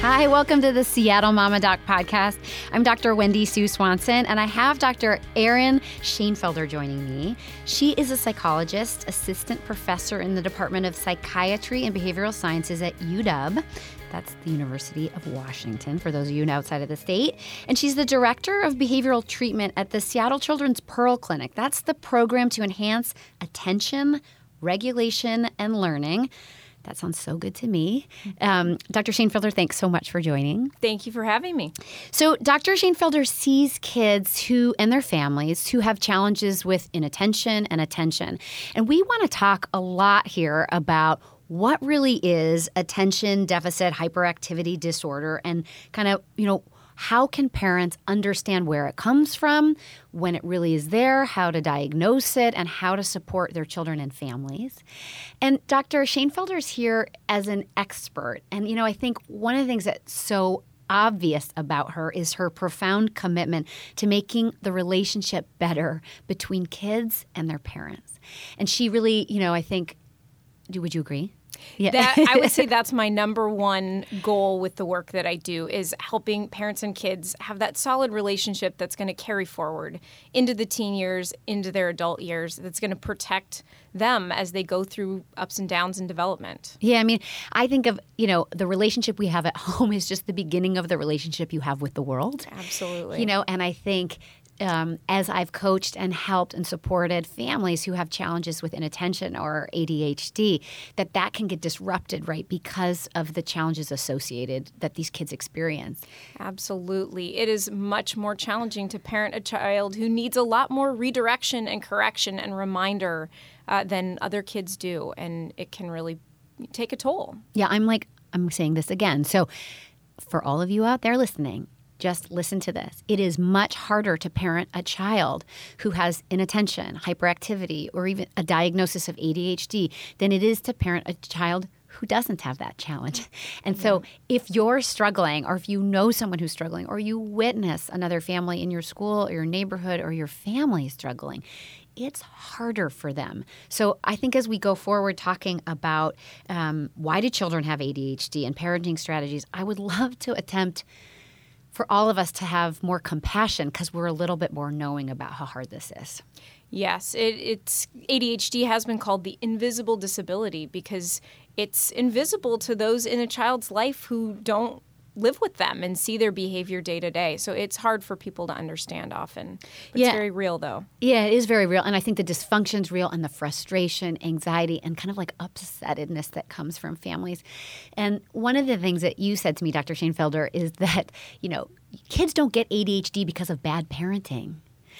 Hi, welcome to the Seattle Mama Doc podcast. I'm Dr. Wendy Sue Swanson, and I have Dr. Erin Schoenfelder joining me. She is a psychologist, assistant professor in the Department of Psychiatry and Behavioral Sciences at UW. That's the University of Washington, for those of you outside of the state. And she's the director of behavioral treatment at the Seattle Children's Pearl Clinic. That's the program to enhance attention, regulation, and learning. That sounds so good to me. Um, Dr. Schoenfelder, thanks so much for joining. Thank you for having me. So, Dr. Schoenfelder sees kids who and their families who have challenges with inattention and attention. And we want to talk a lot here about what really is attention deficit hyperactivity disorder and kind of, you know, how can parents understand where it comes from, when it really is there, how to diagnose it, and how to support their children and families? And Dr. Schoenfelder is here as an expert. And, you know, I think one of the things that's so obvious about her is her profound commitment to making the relationship better between kids and their parents. And she really, you know, I think, do, would you agree? Yeah. That, I would say that's my number one goal with the work that I do is helping parents and kids have that solid relationship that's going to carry forward into the teen years, into their adult years, that's going to protect them as they go through ups and downs in development. Yeah, I mean, I think of, you know, the relationship we have at home is just the beginning of the relationship you have with the world. Absolutely. You know, and I think um, as I've coached and helped and supported families who have challenges with inattention or ADHD, that that can get disrupted, right, because of the challenges associated that these kids experience. Absolutely. It is much more challenging to parent a child who needs a lot more redirection and correction and reminder uh, than other kids do. And it can really take a toll. Yeah, I'm like, I'm saying this again. So, for all of you out there listening, just listen to this. It is much harder to parent a child who has inattention, hyperactivity, or even a diagnosis of ADHD than it is to parent a child who doesn't have that challenge. And so, if you're struggling, or if you know someone who's struggling, or you witness another family in your school or your neighborhood or your family struggling, it's harder for them. So I think as we go forward talking about um, why do children have ADHD and parenting strategies, I would love to attempt for all of us to have more compassion because we're a little bit more knowing about how hard this is. Yes, it, it's ADHD has been called the invisible disability because it's invisible to those in a child's life who don't live with them and see their behavior day to day. So it's hard for people to understand often. But yeah. it's very real though. Yeah, it is very real. And I think the dysfunction's real and the frustration, anxiety, and kind of like upsettedness that comes from families. And one of the things that you said to me, Dr. Schoenfelder, is that, you know, kids don't get ADHD because of bad parenting.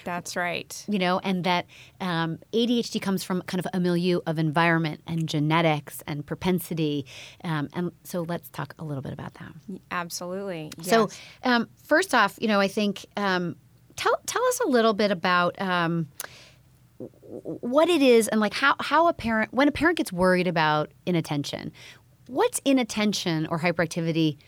That's right. You know, and that um, ADHD comes from kind of a milieu of environment and genetics and propensity. Um, and so let's talk a little bit about that. Absolutely. Yes. So, um, first off, you know, I think um, tell, tell us a little bit about um, what it is and like how, how a parent, when a parent gets worried about inattention, what's inattention or hyperactivity?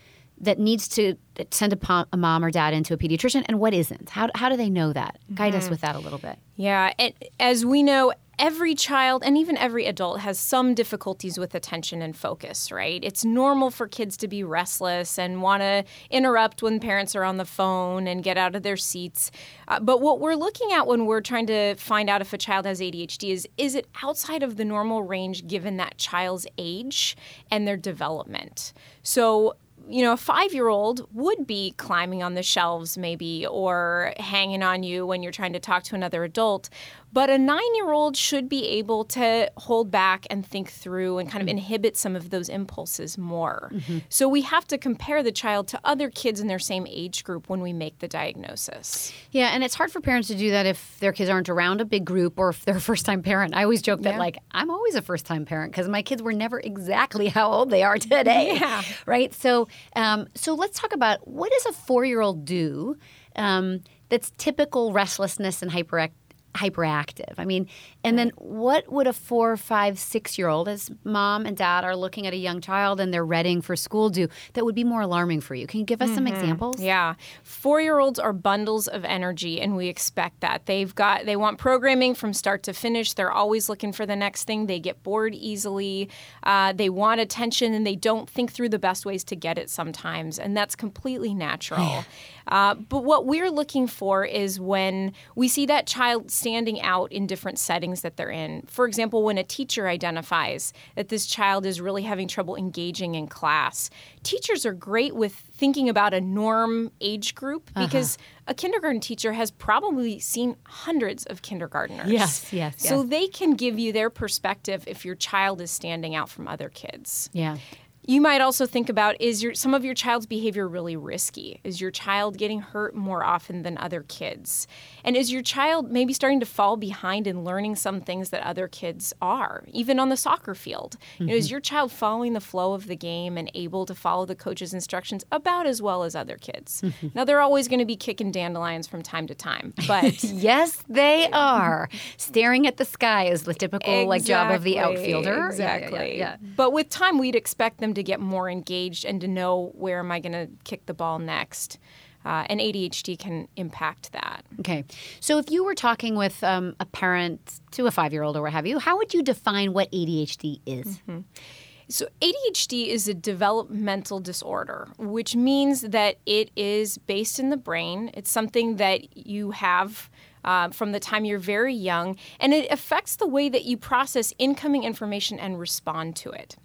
That needs to send a, a, mom or dad into a pediatrician and what isn't? How, how do they know that? Guide mm-hmm. us with that a little bit. Yeah. And as we know, every child and even every adult has some difficulties with attention and focus, right? It's normal for kids to be restless and want to interrupt when parents are on the phone and get out of their seats. Uh, but what we're looking at when we're trying to find out if a child has ADHD is is it outside of the normal range given that child's age and their development? So you know, a five year old would be climbing on the shelves, maybe, or hanging on you when you're trying to talk to another adult. But a nine year old should be able to hold back and think through and kind of mm-hmm. inhibit some of those impulses more. Mm-hmm. So we have to compare the child to other kids in their same age group when we make the diagnosis. Yeah, and it's hard for parents to do that if their kids aren't around a big group or if they're a first time parent. I always joke that, yeah. like, I'm always a first time parent because my kids were never exactly how old they are today. Yeah. Right? So, um, so let's talk about what does a four year old do um, that's typical restlessness and hyperactivity hyperactive. I mean, and then what would a four, five, six year old, as mom and dad are looking at a young child and they're readying for school, do that would be more alarming for you? Can you give us mm-hmm. some examples? Yeah. Four year olds are bundles of energy, and we expect that. They've got, they want programming from start to finish. They're always looking for the next thing. They get bored easily. Uh, they want attention, and they don't think through the best ways to get it sometimes. And that's completely natural. Uh, but what we're looking for is when we see that child standing out in different settings that they're in. For example, when a teacher identifies that this child is really having trouble engaging in class, teachers are great with thinking about a norm age group uh-huh. because uh-huh. a kindergarten teacher has probably seen hundreds of kindergarteners. Yes, yes. So yes. they can give you their perspective if your child is standing out from other kids. Yeah. You might also think about is your some of your child's behavior really risky? Is your child getting hurt more often than other kids? And is your child maybe starting to fall behind in learning some things that other kids are, even on the soccer field? Mm-hmm. You know, is mm-hmm. your child following the flow of the game and able to follow the coach's instructions about as well as other kids? Mm-hmm. Now they're always going to be kicking dandelions from time to time, but yes, they are. Staring at the sky is the typical exactly, like job of the outfielder. Exactly. Yeah, yeah, yeah, But with time, we'd expect them to get more engaged and to know where am I going to kick the ball next. Uh, and ADHD can impact that. Okay. So if you were talking with um, a parent to a five year old or what have you, how would you define what ADHD is? Mm-hmm. So, ADHD is a developmental disorder, which means that it is based in the brain. It's something that you have uh, from the time you're very young, and it affects the way that you process incoming information and respond to it.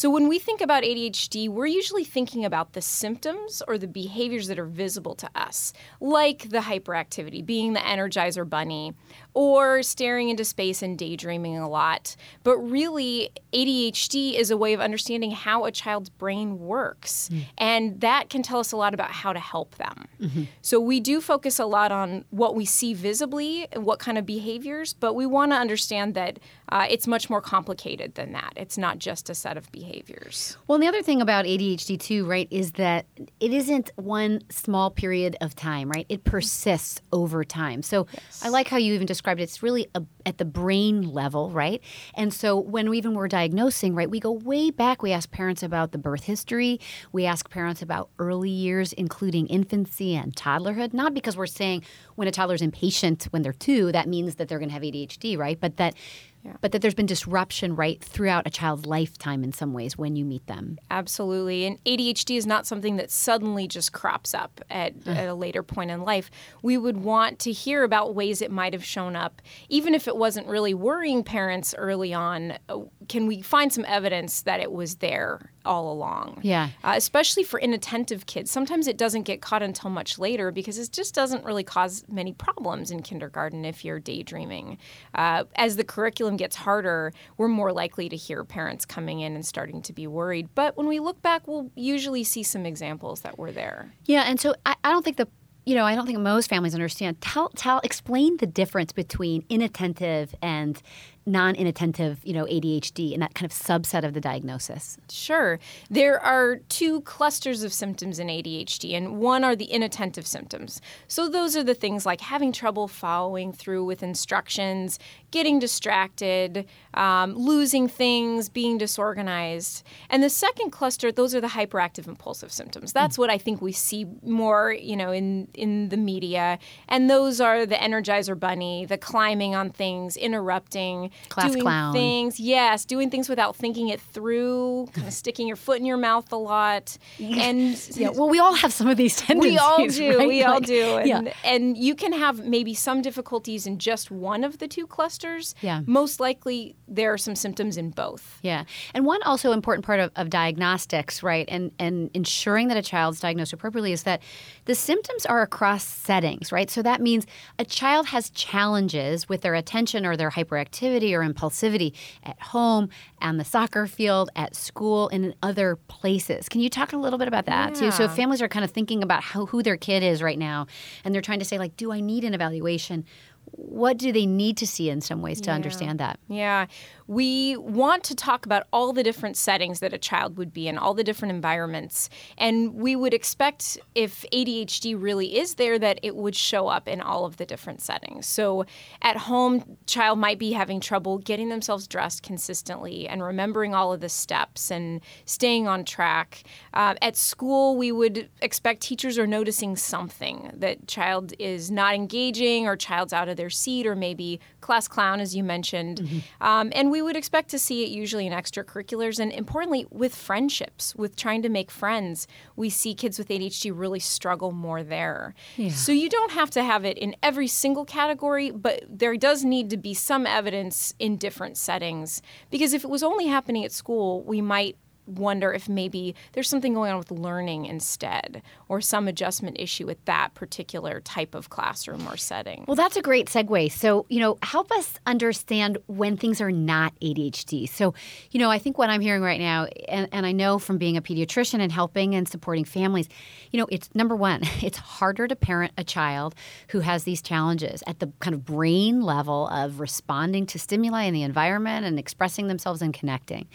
So, when we think about ADHD, we're usually thinking about the symptoms or the behaviors that are visible to us, like the hyperactivity, being the Energizer bunny, or staring into space and daydreaming a lot. But really, ADHD is a way of understanding how a child's brain works, mm. and that can tell us a lot about how to help them. Mm-hmm. So, we do focus a lot on what we see visibly, and what kind of behaviors, but we want to understand that uh, it's much more complicated than that. It's not just a set of behaviors. Well, and the other thing about ADHD too, right, is that it isn't one small period of time, right? It persists over time. So yes. I like how you even described. It's really a, at the brain level, right? And so when we even we're diagnosing, right, we go way back. We ask parents about the birth history. We ask parents about early years, including infancy and toddlerhood. Not because we're saying when a toddler's impatient when they're two, that means that they're going to have ADHD, right? But that yeah. But that there's been disruption right throughout a child's lifetime in some ways when you meet them. Absolutely. And ADHD is not something that suddenly just crops up at, at a later point in life. We would want to hear about ways it might have shown up, even if it wasn't really worrying parents early on. Uh, can we find some evidence that it was there all along? Yeah. Uh, especially for inattentive kids. Sometimes it doesn't get caught until much later because it just doesn't really cause many problems in kindergarten if you're daydreaming. Uh, as the curriculum gets harder, we're more likely to hear parents coming in and starting to be worried. But when we look back, we'll usually see some examples that were there. Yeah, and so I, I don't think the you know, I don't think most families understand. Tell, tell, explain the difference between inattentive and non-inattentive, you know, ADHD and that kind of subset of the diagnosis? Sure. There are two clusters of symptoms in ADHD, and one are the inattentive symptoms. So those are the things like having trouble following through with instructions, getting distracted, um, losing things, being disorganized. And the second cluster, those are the hyperactive impulsive symptoms. That's mm what I think we see more, you know, in in the media. And those are the Energizer Bunny, the climbing on things, interrupting, Class doing clown. things. Yes, doing things without thinking it through, kind of sticking your foot in your mouth a lot. And yeah, well, we all have some of these tendencies. We all do. Right? We like, all do. And, yeah. and you can have maybe some difficulties in just one of the two clusters. Yeah. Most likely, there are some symptoms in both. Yeah. And one also important part of, of diagnostics, right, and and ensuring that a child's diagnosed appropriately is that the symptoms are across settings, right? So that means a child has challenges with their attention or their hyperactivity or impulsivity at home, on the soccer field, at school, and in other places. Can you talk a little bit about that yeah. too? So if families are kind of thinking about how, who their kid is right now, and they're trying to say like, do I need an evaluation? What do they need to see in some ways to yeah. understand that? Yeah we want to talk about all the different settings that a child would be in, all the different environments. And we would expect if ADHD really is there, that it would show up in all of the different settings. So at home, child might be having trouble getting themselves dressed consistently and remembering all of the steps and staying on track. Uh, at school, we would expect teachers are noticing something that child is not engaging or child's out of their seat or maybe class clown, as you mentioned. Mm-hmm. Um, and we would expect to see it usually in extracurriculars and importantly with friendships, with trying to make friends. We see kids with ADHD really struggle more there. Yeah. So you don't have to have it in every single category, but there does need to be some evidence in different settings because if it was only happening at school, we might wonder if maybe there's something going on with learning instead or some adjustment issue with that particular type of classroom or setting. Well, that's a great segue. So, you know, help us understand when things are not ADHD. So, you know, I think what I'm hearing right now, and, and I know from being a pediatrician and helping and supporting families, you know, it's number one, it's harder to parent a child who has these challenges at the kind of brain level of responding to stimuli in the environment and expressing themselves and connecting.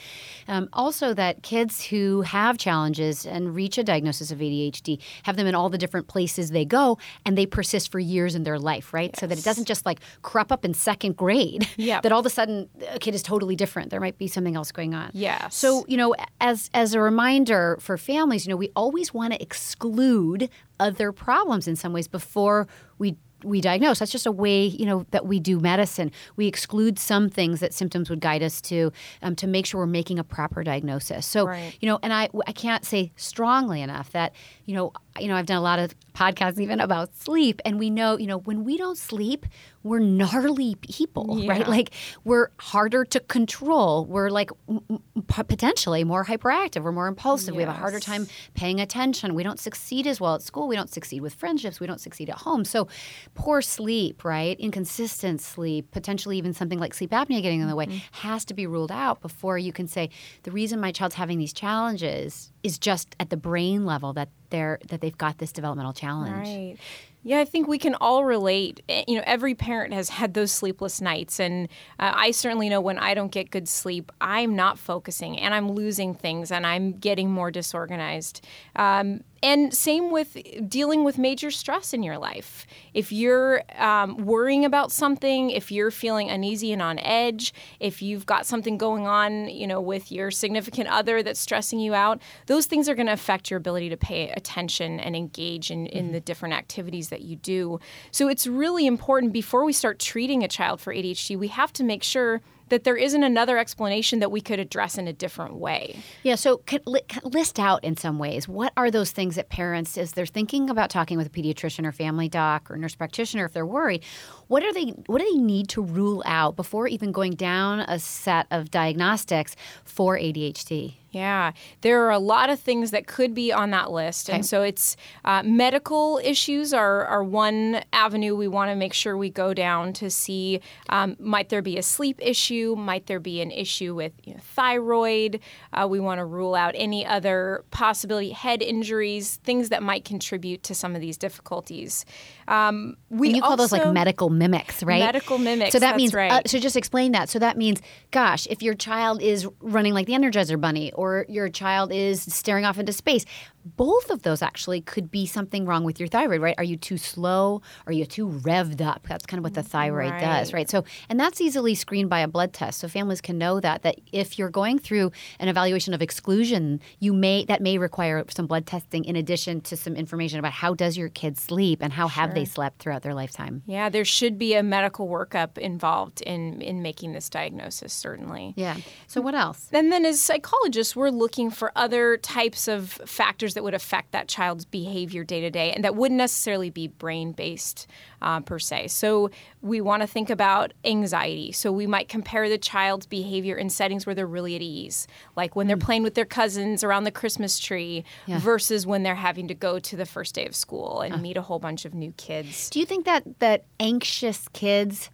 Um, also, that kids who have challenges and reach a diagnosis of ADHD have them in all the different places they go and they persist for years in their life, right? Yes. So that it doesn't just like crop up in second grade. Yeah. that all of a sudden a kid is totally different. There might be something else going on. Yeah. So, you know, as as a reminder for families, you know, we always want to exclude other problems in some ways before we we diagnose. That's just a way, you know, that we do medicine. We exclude some things that symptoms would guide us to um, to make sure we're making a proper diagnosis. So, right. you know, and I I can't say strongly enough that you know you know I've done a lot of podcasts even about sleep, and we know you know when we don't sleep, we're gnarly people, yeah. right? Like we're harder to control. We're like m- potentially more hyperactive. We're more impulsive. Yes. We have a harder time paying attention. We don't succeed as well at school. We don't succeed with friendships. We don't succeed at home. So poor sleep, right? Inconsistent sleep, potentially even something like sleep apnea getting in the way, mm-hmm. has to be ruled out before you can say the reason my child's having these challenges is just at the brain level that they're that they've got this developmental challenge. Right. Yeah, I think we can all relate. Eh, you know, every parent has had those sleepless nights. And uh, I certainly know when I don't get good sleep, I'm not focusing and I'm losing things and I'm getting more disorganized. Um, and same with dealing with major stress in your life. If you're um, worrying about something, if you're feeling uneasy and on edge, if you've got something going on, you know, with your significant other that's stressing you out, those things are going to affect your ability to pay attention and engage in, in mm-hmm. the different activities that you do. So it's really important before we start treating a child for ADHD, we have to make sure that there isn't another explanation that we could address in a different way. Yeah, so list out in some ways what are those things that parents, as they're thinking about talking with a pediatrician or family doc or nurse practitioner, if they're worried, what are they what do they need to rule out before even going down a set of diagnostics for ADHD? Yeah, there are a lot of things that could be on that list, okay. and so it's uh, medical issues are are one avenue we want to make sure we go down to see um, might there be a sleep issue, might there be an issue with you know, thyroid. Uh, we want to rule out any other possibility, head injuries, things that might contribute to some of these difficulties. Um, we and you call those like medical mimics, right? Medical mimics. So that means right. uh, so just explain that. So that means, gosh, if your child is running like the Energizer Bunny, or your child is staring off into space, both of those actually could be something wrong with your thyroid, right? Are you too slow? Are you too revved up? That's kind of what the thyroid right. does, right? So, and that's easily screened by a blood test. So families can know that that if you're going through an evaluation of exclusion, you may that may require some blood testing in addition to some information about how does your kid sleep and how sure. have they slept throughout their lifetime. Yeah, there should be a medical workup involved in in making this diagnosis, certainly. Yeah. So what else? And then as psychologists, we're looking for other types of factors that would affect that child's behavior day to day and that wouldn't necessarily be brain based uh, per se. So we want to think about anxiety. So we might compare the child's behavior in settings where they're really at ease, like when they're mm. playing with their cousins around the Christmas tree yeah. versus when they're having to go to the first day of school and uh. meet a whole bunch of new kids. Do you think that that anxious kids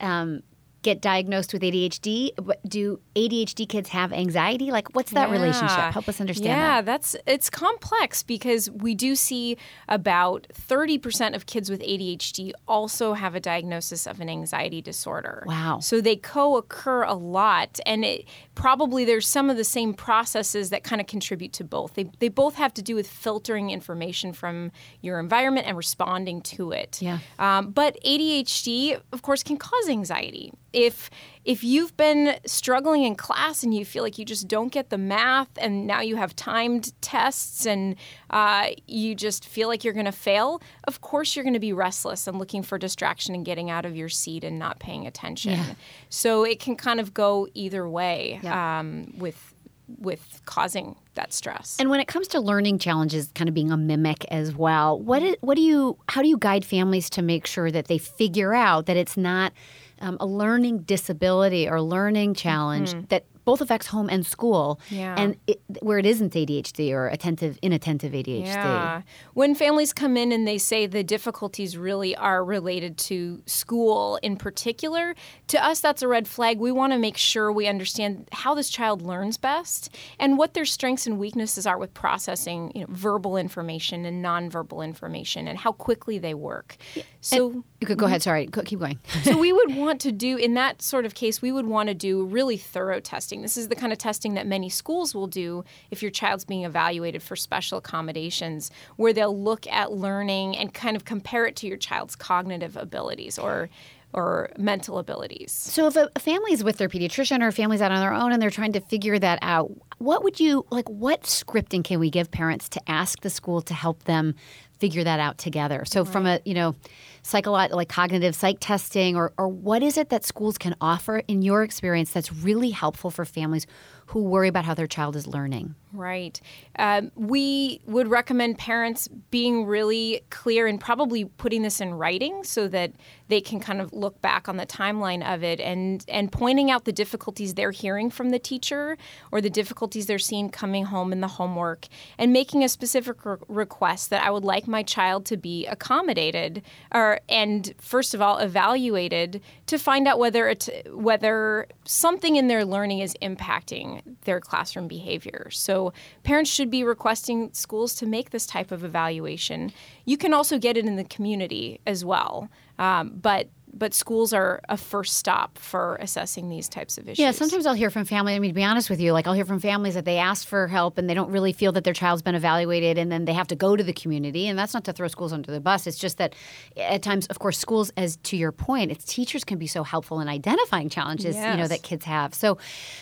um, get diagnosed with ADHD. But do ADHD kids have anxiety? Like, what's that Yeah. relationship? Help us understand yeah, that. that's it's complex because we do see about 30% of kids with ADHD also have a diagnosis of an anxiety disorder. Wow. So they co-occur a lot and it probably there's some of the same processes that kind of contribute to both. They they both have to do with filtering information from your environment and responding to it. Yeah. Um, but ADHD, of course, can cause anxiety. If if you've been struggling in class and you feel like you just don't get the math, and now you have timed tests, and uh, you just feel like you're going to fail, of course you're going to be restless and looking for distraction and getting out of your seat and not paying attention. Yeah. So it can kind of go either way Yeah. um, with with causing that stress. And when it comes to learning challenges, kind of being a mimic as well, what is, what do you how do you guide families to make sure that they figure out that it's not um, a learning disability or learning challenge that both affects home and school. Yeah. and it, where it isn't ADHD or attentive inattentive ADHD? Yeah. When families come in and they say the difficulties really are related to school in particular, to us that's a red flag. We want to make sure we understand how this child learns best and what their strengths and weaknesses are with processing, you know, verbal information and nonverbal information and how quickly they work. So You could go mhm. ahead. Sorry, go, keep going. so we would want to do in that sort of case we would want to do really thorough testing this is the kind of testing that many schools will do if your child's being evaluated for special accommodations where they'll look at learning and kind of compare it to your child's cognitive abilities or or mental abilities So if a, a family is with their pediatrician or a family's out on their own and they're trying to figure that out, what would you like? What scripting can we give parents to ask the school to help them figure that out together? So from a you know, psychological like cognitive psych testing or or what is it that schools can offer in your experience that's really helpful for families who worry about how their child is learning? Right. Um, we would recommend parents being really clear and probably putting this in writing so that they can kind of look back on the timeline of it and, and pointing out the difficulties they're hearing from the teacher or the difficulties they're seeing coming home in the homework and making a specific re- request that I would like my child to be accommodated or and first of all evaluated to find out whether it whether something in their learning is impacting their classroom behavior. So parents should be requesting schools to make this type of evaluation. You can also get it in the community as well, um, but but schools are a first stop for assessing these types of issues. Yeah, sometimes I'll hear from family. I mean, to be honest with you, like I'll hear from families that they ask for help and they don't really feel that their child's been evaluated, and then they have to go to the community. And that's not to throw schools under the bus. It's just that at times, of course, schools, as to your point, it's teachers can be so helpful in identifying challenges you know that kids have. So,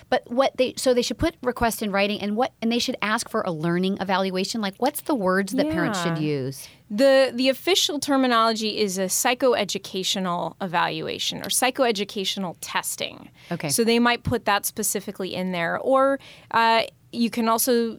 but what they so they should put requests in writing, and what and they should ask for a learning evaluation. Like, what's the words that parents should use? The the official terminology is a psychoeducational evaluation or psychoeducational testing. Okay. So they might put that specifically in there, or uh, you can also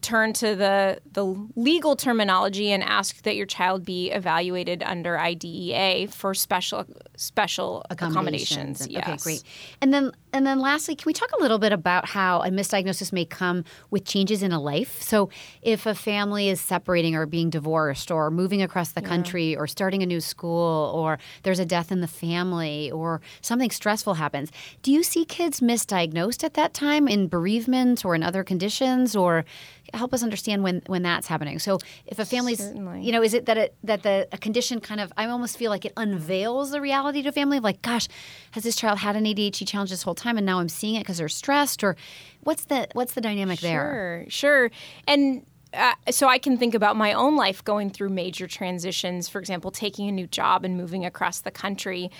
turn to the the legal terminology and ask that your child be evaluated under IDEA for special special accommodations. and- yes. Okay, great. And then and then lastly, can we talk a little bit about how a misdiagnosis may come with changes in a life? So if a family is separating or being divorced or moving across the country or starting a new school or there's a death in the family or something stressful happens, do you see kids misdiagnosed at that time in bereavement or in other conditions or help us understand when when that's happening. So if a family's Certainly. you know, is it that it that the a condition kind of I almost feel like it unveils the reality to a family of like, gosh, has this child had an ADHD challenge this whole time and now I'm seeing it because they're stressed or what's the what's the dynamic there? Sure, sure. And uh, so I can think about my own life going through major transitions. For example, taking a new job and moving across the country.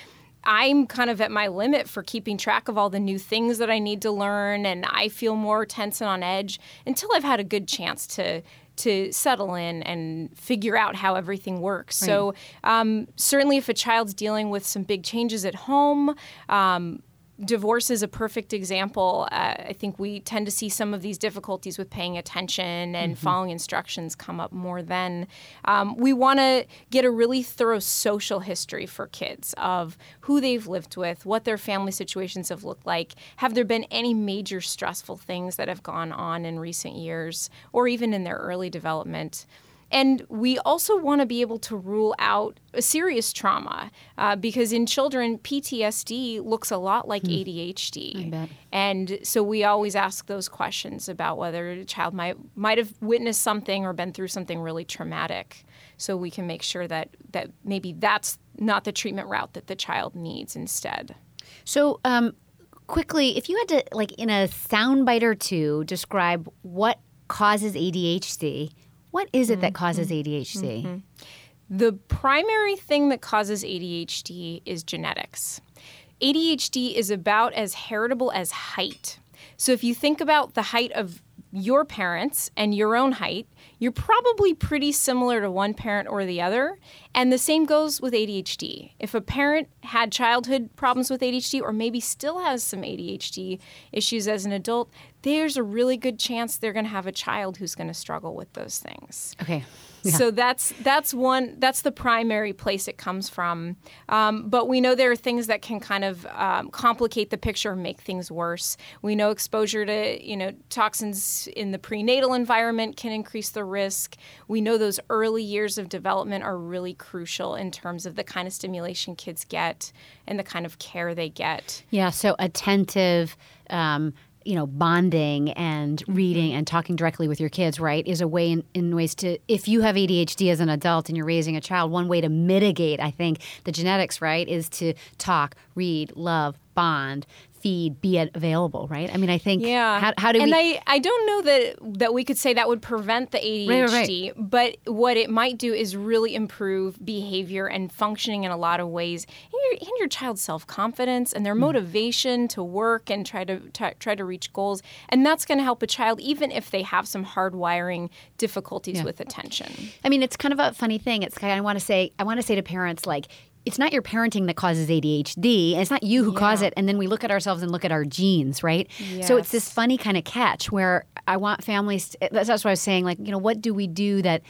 I'm kind of at my limit for keeping track of all the new things that I need to learn, and I feel more tense and on edge until I've had a good chance to to settle in and figure out how everything works. So um, certainly, if a child's dealing with some big changes at home. Um, divorce is a perfect example. Uh, I think we tend to see some of these difficulties with paying attention and following instructions come up more than Um, we want to get a really thorough social history for kids of who they've lived with, what their family situations have looked like. Have there been any major stressful things that have gone on in recent years or even in their early development? And we also want to be able to rule out a serious trauma uh, because in children, PTSD looks a lot like ADHD. And so we always ask those questions about whether a child might might have witnessed something or been through something really traumatic. So we can make sure that that maybe that's not the treatment route that the child needs instead. So, um, quickly, if you had to, like, in a soundbite or two, describe what causes ADHD, what is it that mm-hmm. causes ADHD? Mm-hmm. The primary thing that causes ADHD is genetics. ADHD is about as heritable as height. So if you think about the height of your parents and your own height, you're probably pretty similar to one parent or the other. And the same goes with ADHD. If a parent had childhood problems with ADHD or maybe still has some ADHD issues as an adult, there's a really good chance they're going to have a child who's going to struggle with those things. Okay. So that's that's one that's the primary place it comes from. Um, but we know there are things that can kind of um, complicate the picture and make things worse. We know exposure to you know toxins in the prenatal environment can increase the risk. We know those early years of development are really crucial in terms of the kind of stimulation kids get and the kind of care they get. Yeah, so attentive, um, you know, bonding and reading and talking directly with your kids, right, is a way in, in ways to, if you have ADHD as an adult and you're raising a child, one way to mitigate, I think, the genetics, right, is to talk, read, love, bond, feed, be available, right? I mean, I think, Yeah. how, how do and we, I, I don't know that that we could say that would prevent the ADHD, Right, right, but what it might do is really improve behavior and functioning in a lot of ways and your, in your child's self confidence and their Hmm. motivation to work and try to try, try to reach goals, and that's going to help a child even if they have some hardwiring difficulties with attention. I mean, it's kind of a funny thing. It's kind of, I want to say, I want to say to parents, like, it's not your parenting that causes ADHD, and it's not you who cause it. And then we look at ourselves and look at our genes, right? So it's this funny kind of catch where I want families. To, that's, that's what I was saying. Like, you know, what do we do that?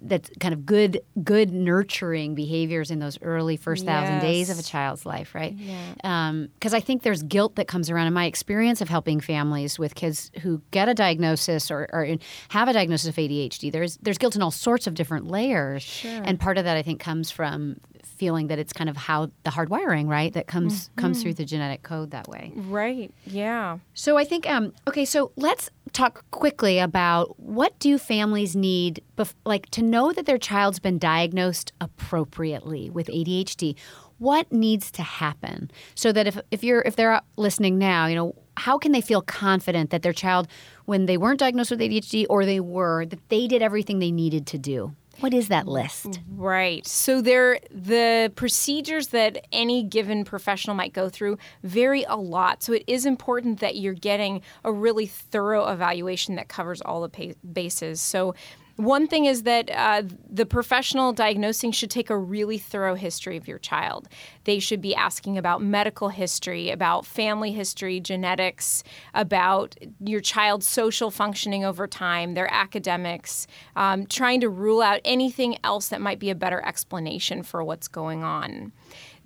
That's kind of good, good nurturing behaviors in those early first thousand days of a child's life, right? Because um, I think there's guilt that comes around in my experience of helping families with kids who get a diagnosis or, or have a diagnosis of ADHD. There's there's guilt in all sorts of different layers, sure. and part of that I think comes from feeling that it's kind of how the hardwiring, right, that comes comes through the genetic code that way. Right. Yeah. So I think um, okay. So let's talk quickly about what do families need, bef- like to know that their child's been diagnosed appropriately with ADHD. What needs to happen so that if if you're if they're listening now, you know how can they feel confident that their child, when they weren't diagnosed with ADHD or they were, that they did everything they needed to do. What is that list? Right. So there the procedures that any given professional might go through vary a lot. So it is important that you're getting a really thorough evaluation that covers all the bases. So one thing is that uh, the professional diagnosing should take a really thorough history of your child. They should be asking about medical history, about family history, genetics, about your child's social functioning over time, their academics, um, trying to rule out anything else that might be a better explanation for what's going on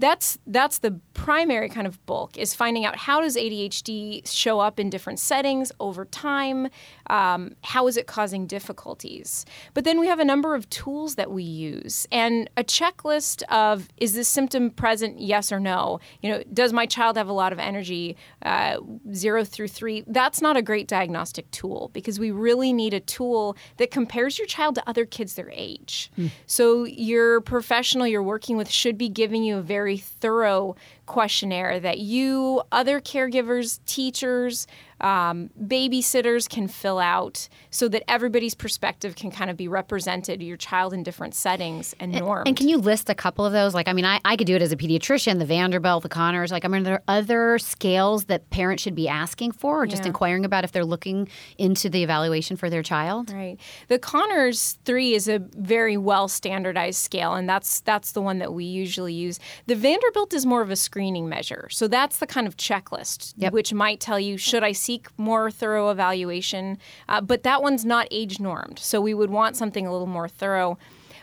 that's that's the primary kind of bulk is finding out how does ADHD show up in different settings over time. Um, how is it causing difficulties? But then we have a number of tools that we use and a checklist of is this symptom present? Yes or no. You know, does my child have a lot of energy? Uh, zero through three. That's not a great diagnostic tool because we really need a tool that compares your child to other kids their age. So your professional you're working with should be giving you a very thorough questionnaire that you, other caregivers, teachers, um, babysitters can fill out so that everybody's perspective can kind of be represented, your child in different settings and norms. And can you list a couple of those? Like, I mean, I, I could do it as a pediatrician, the Vanderbilt, the Conners. Like, I mean, are there other scales that parents should be asking for or just Yeah. inquiring about if they're looking into the evaluation for their child? Right. The Conners 3 is a very well standardized scale and that's that's the one that we usually use. The Vanderbilt is more of a screening measure. So that's the kind of checklist Yep. which might tell you should I seek more thorough evaluation, uh, but that one's not age normed. So we would want something a little more thorough.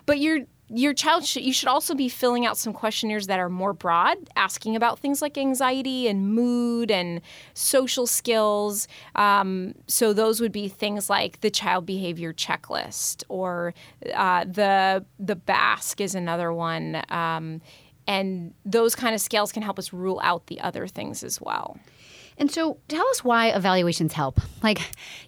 But you're your child should you should also be filling out some questionnaires that are more broad asking about things like anxiety and mood and social skills um, so those would be things like the child behavior checklist or uh, the the BASC is another one um, and those kind of scales can help us rule out the other things as well and so tell us why evaluations help. Like,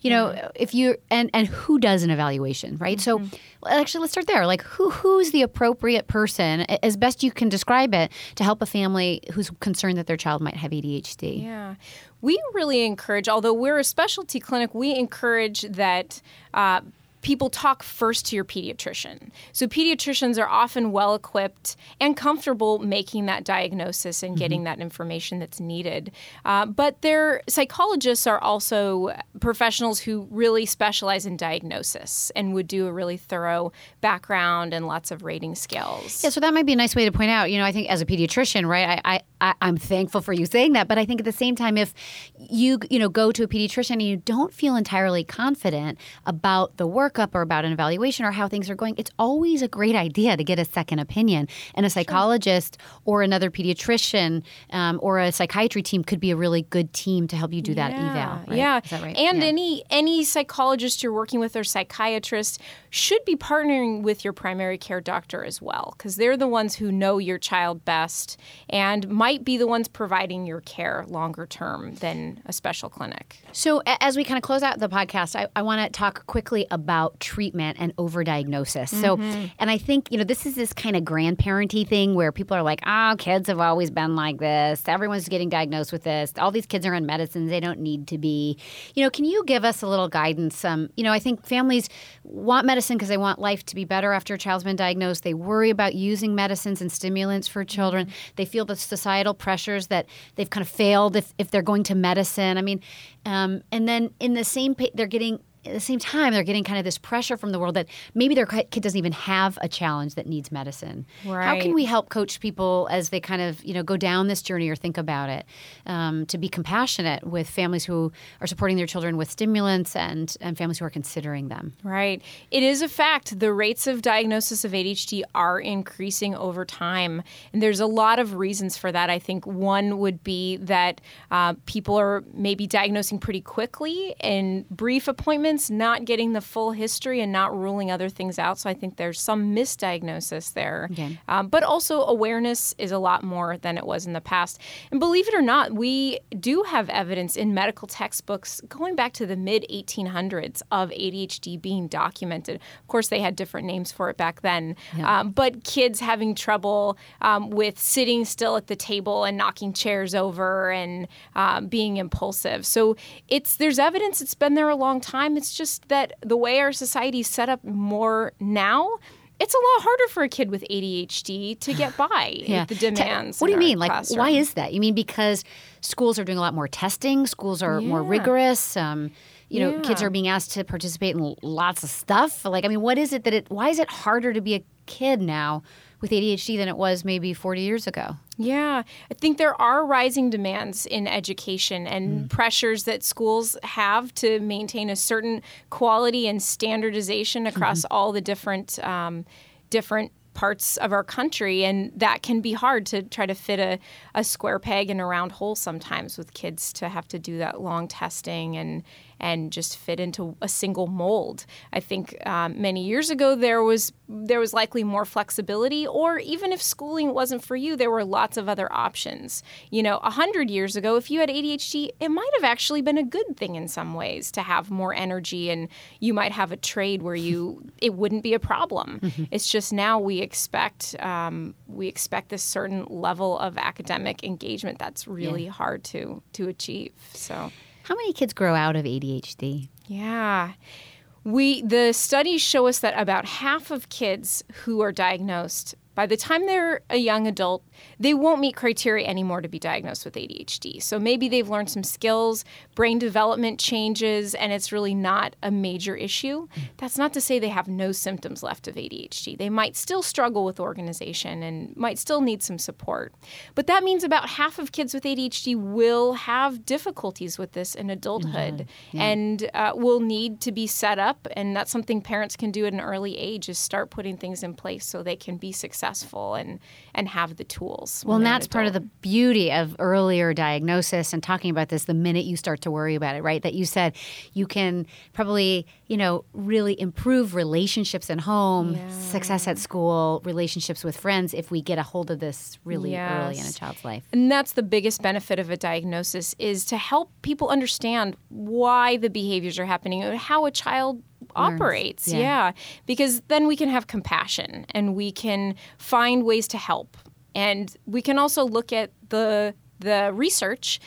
you know, if you and and who does an evaluation, right? Mm-hmm. So actually let's start there. Like who who's the appropriate person as best you can describe it to help a family who's concerned that their child might have ADHD? Yeah. We really encourage, although we're a specialty clinic, we encourage that uh, people talk first to your pediatrician. So pediatricians are often well equipped and comfortable making that diagnosis and getting mm-hmm. that information that's needed. Uh, but their psychologists are also professionals who really specialize in diagnosis and would do a really thorough background and lots of rating scales. Yeah, so that might be a nice way to point out. You know, I think as a pediatrician, right, I, I, I'm thankful for you saying that. But I think at the same time, if you, you know, go to a pediatrician and you don't feel entirely confident about the work workup or about an evaluation or how things are going, it's always a great idea to get a second opinion. And a psychologist sure. or another pediatrician um, or a psychiatry team could be a really good team to help you do that yeah. eval. Right? Yeah, Is that right? And yeah. any any psychologist you're working with or psychiatrist should be partnering with your primary care doctor as well, because they're the ones who know your child best and might be the ones providing your care longer term than a special clinic. So as we kind of close out the podcast, I, I want to talk quickly about about treatment and overdiagnosis. Mm-hmm. So, and I think, you know, this is this kind of grandparenty thing where people are like, oh, kids have always been like this. Everyone's getting diagnosed with this. All these kids are on medicines they don't need to be. You know, can you give us a little guidance? Um, you know, I think families want medicine because they want life to be better after a child's been diagnosed. They worry about using medicines and stimulants for children. Mm-hmm. They feel the societal pressures that they've kind of failed if, if they're going to medicine. I mean, um, and then in the same, they're getting at the same time, they're getting kind of this pressure from the world that maybe their kid doesn't even have a challenge that needs medicine. Right. How can we help coach people as they kind of you know go down this journey or think about it um, to be compassionate with families who are supporting their children with stimulants and and families who are considering them? Right. It is a fact. The rates of diagnosis of ADHD are increasing over time, and there's a lot of reasons for that. I think one would be that uh, people are maybe diagnosing pretty quickly in brief appointments not getting the full history and not ruling other things out. So I think there's some misdiagnosis there. Okay. Um, but also, awareness is a lot more than it was in the past. And believe it or not, we do have evidence in medical textbooks going back to the mid 1800s of ADHD being documented. Of course, they had different names for it back then. Yeah. Um, but kids having trouble um, with sitting still at the table and knocking chairs over and um, being impulsive. So it's there's evidence it's been there a long time. It's just that the way our society is set up more now, it's a lot harder for a kid with ADHD to get by yeah. the demands. What do you mean? Like, why is that? You mean because schools are doing a lot more testing, schools are yeah. more rigorous. Um, you know, yeah. kids are being asked to participate in lots of stuff. Like, I mean, what is it that it? Why is it harder to be a kid now with ADHD than it was maybe 40 years ago? Yeah, I think there are rising demands in education and mm. pressures that schools have to maintain a certain quality and standardization across mm-hmm. all the different um, different parts of our country and that can be hard to try to fit a, a square peg in a round hole sometimes with kids to have to do that long testing and and just fit into a single mold. I think um, many years ago there was there was likely more flexibility, or even if schooling wasn't for you, there were lots of other options. You know, a hundred years ago, if you had ADHD, it might have actually been a good thing in some ways to have more energy, and you might have a trade where you it wouldn't be a problem. Mm-hmm. It's just now we expect um, we expect this certain level of academic engagement that's really yeah. hard to to achieve. So. How many kids grow out of ADHD? Yeah. We the studies show us that about half of kids who are diagnosed by the time they're a young adult, they won't meet criteria anymore to be diagnosed with ADHD. So maybe they've learned some skills, brain development changes, and it's really not a major issue. That's not to say they have no symptoms left of ADHD. They might still struggle with organization and might still need some support. But that means about half of kids with ADHD will have difficulties with this in adulthood mm-hmm. yeah. and uh, will need to be set up. And that's something parents can do at an early age is start putting things in place so they can be successful successful and and have the tools. Well, and that's part of the beauty of earlier diagnosis and talking about this the minute you start to worry about it, right? That you said you can probably, you know, really improve relationships at home, yeah. success at school, relationships with friends if we get a hold of this really yes. early in a child's life. And that's the biggest benefit of a diagnosis is to help people understand why the behaviors are happening, and how a child operates. Yeah. yeah. Because then we can have compassion and we can find ways to help. And we can also look at the the research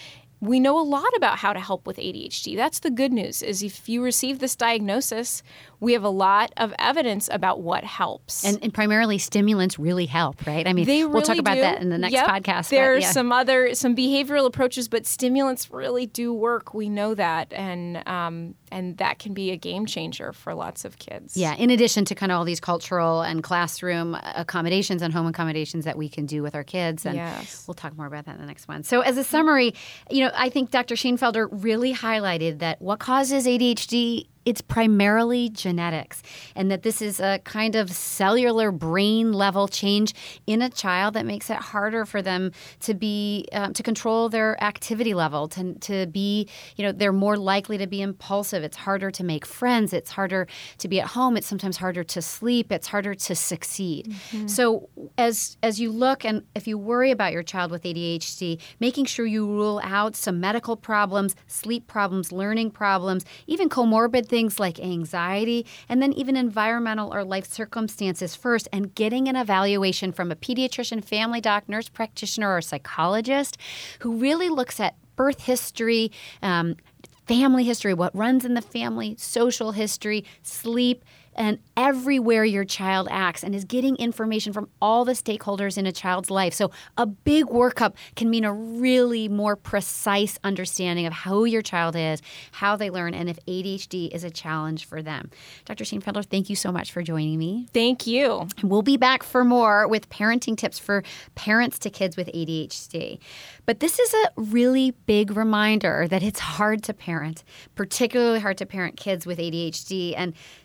we know a lot about how to help with ADHD. That's the good news is if you receive this diagnosis, we have a lot of evidence about what helps. And, and primarily stimulants really help, right? I mean, they we'll talk about do. that in the next yep. podcast. There's yeah. some other some behavioral approaches, but stimulants really do work. We know that, and um, and that can be a game changer for lots of kids. Yeah. In addition to kind of all these cultural and classroom accommodations and home accommodations that we can do with our kids, and yes. we'll talk more about that in the next one. So as a summary, you know, I think Dr. Schoenfelder really highlighted that what causes ADHD it's primarily genetics, and that this is a kind of cellular brain level change in a child that makes it harder for them to be um, to control their activity level, to, to be, you know, they're more likely to be impulsive. It's harder to make friends. It's harder to be at home. It's sometimes harder to sleep. It's harder to succeed. Mm-hmm. So as as you look and if you worry about your child with ADHD, making sure you rule out some medical problems, sleep problems, learning problems, even comorbid things like anxiety, and then even environmental or life circumstances first, and getting an evaluation from a pediatrician, family doc, nurse practitioner, or psychologist who really looks at birth history. Um, family history, what runs in the family, social history, sleep, and everywhere your child acts and is getting information from all the stakeholders in a child's life. So, a big workup can mean a really more precise understanding of who your child is, how they learn, and if ADHD is a challenge for them. Dr. Shane Schoenfelder, thank you so much for joining me. Thank you. We'll be back for more with parenting tips for parents to kids with ADHD. But this is a really big reminder that it's hard to parent, particularly hard to parent kids with ADHD. And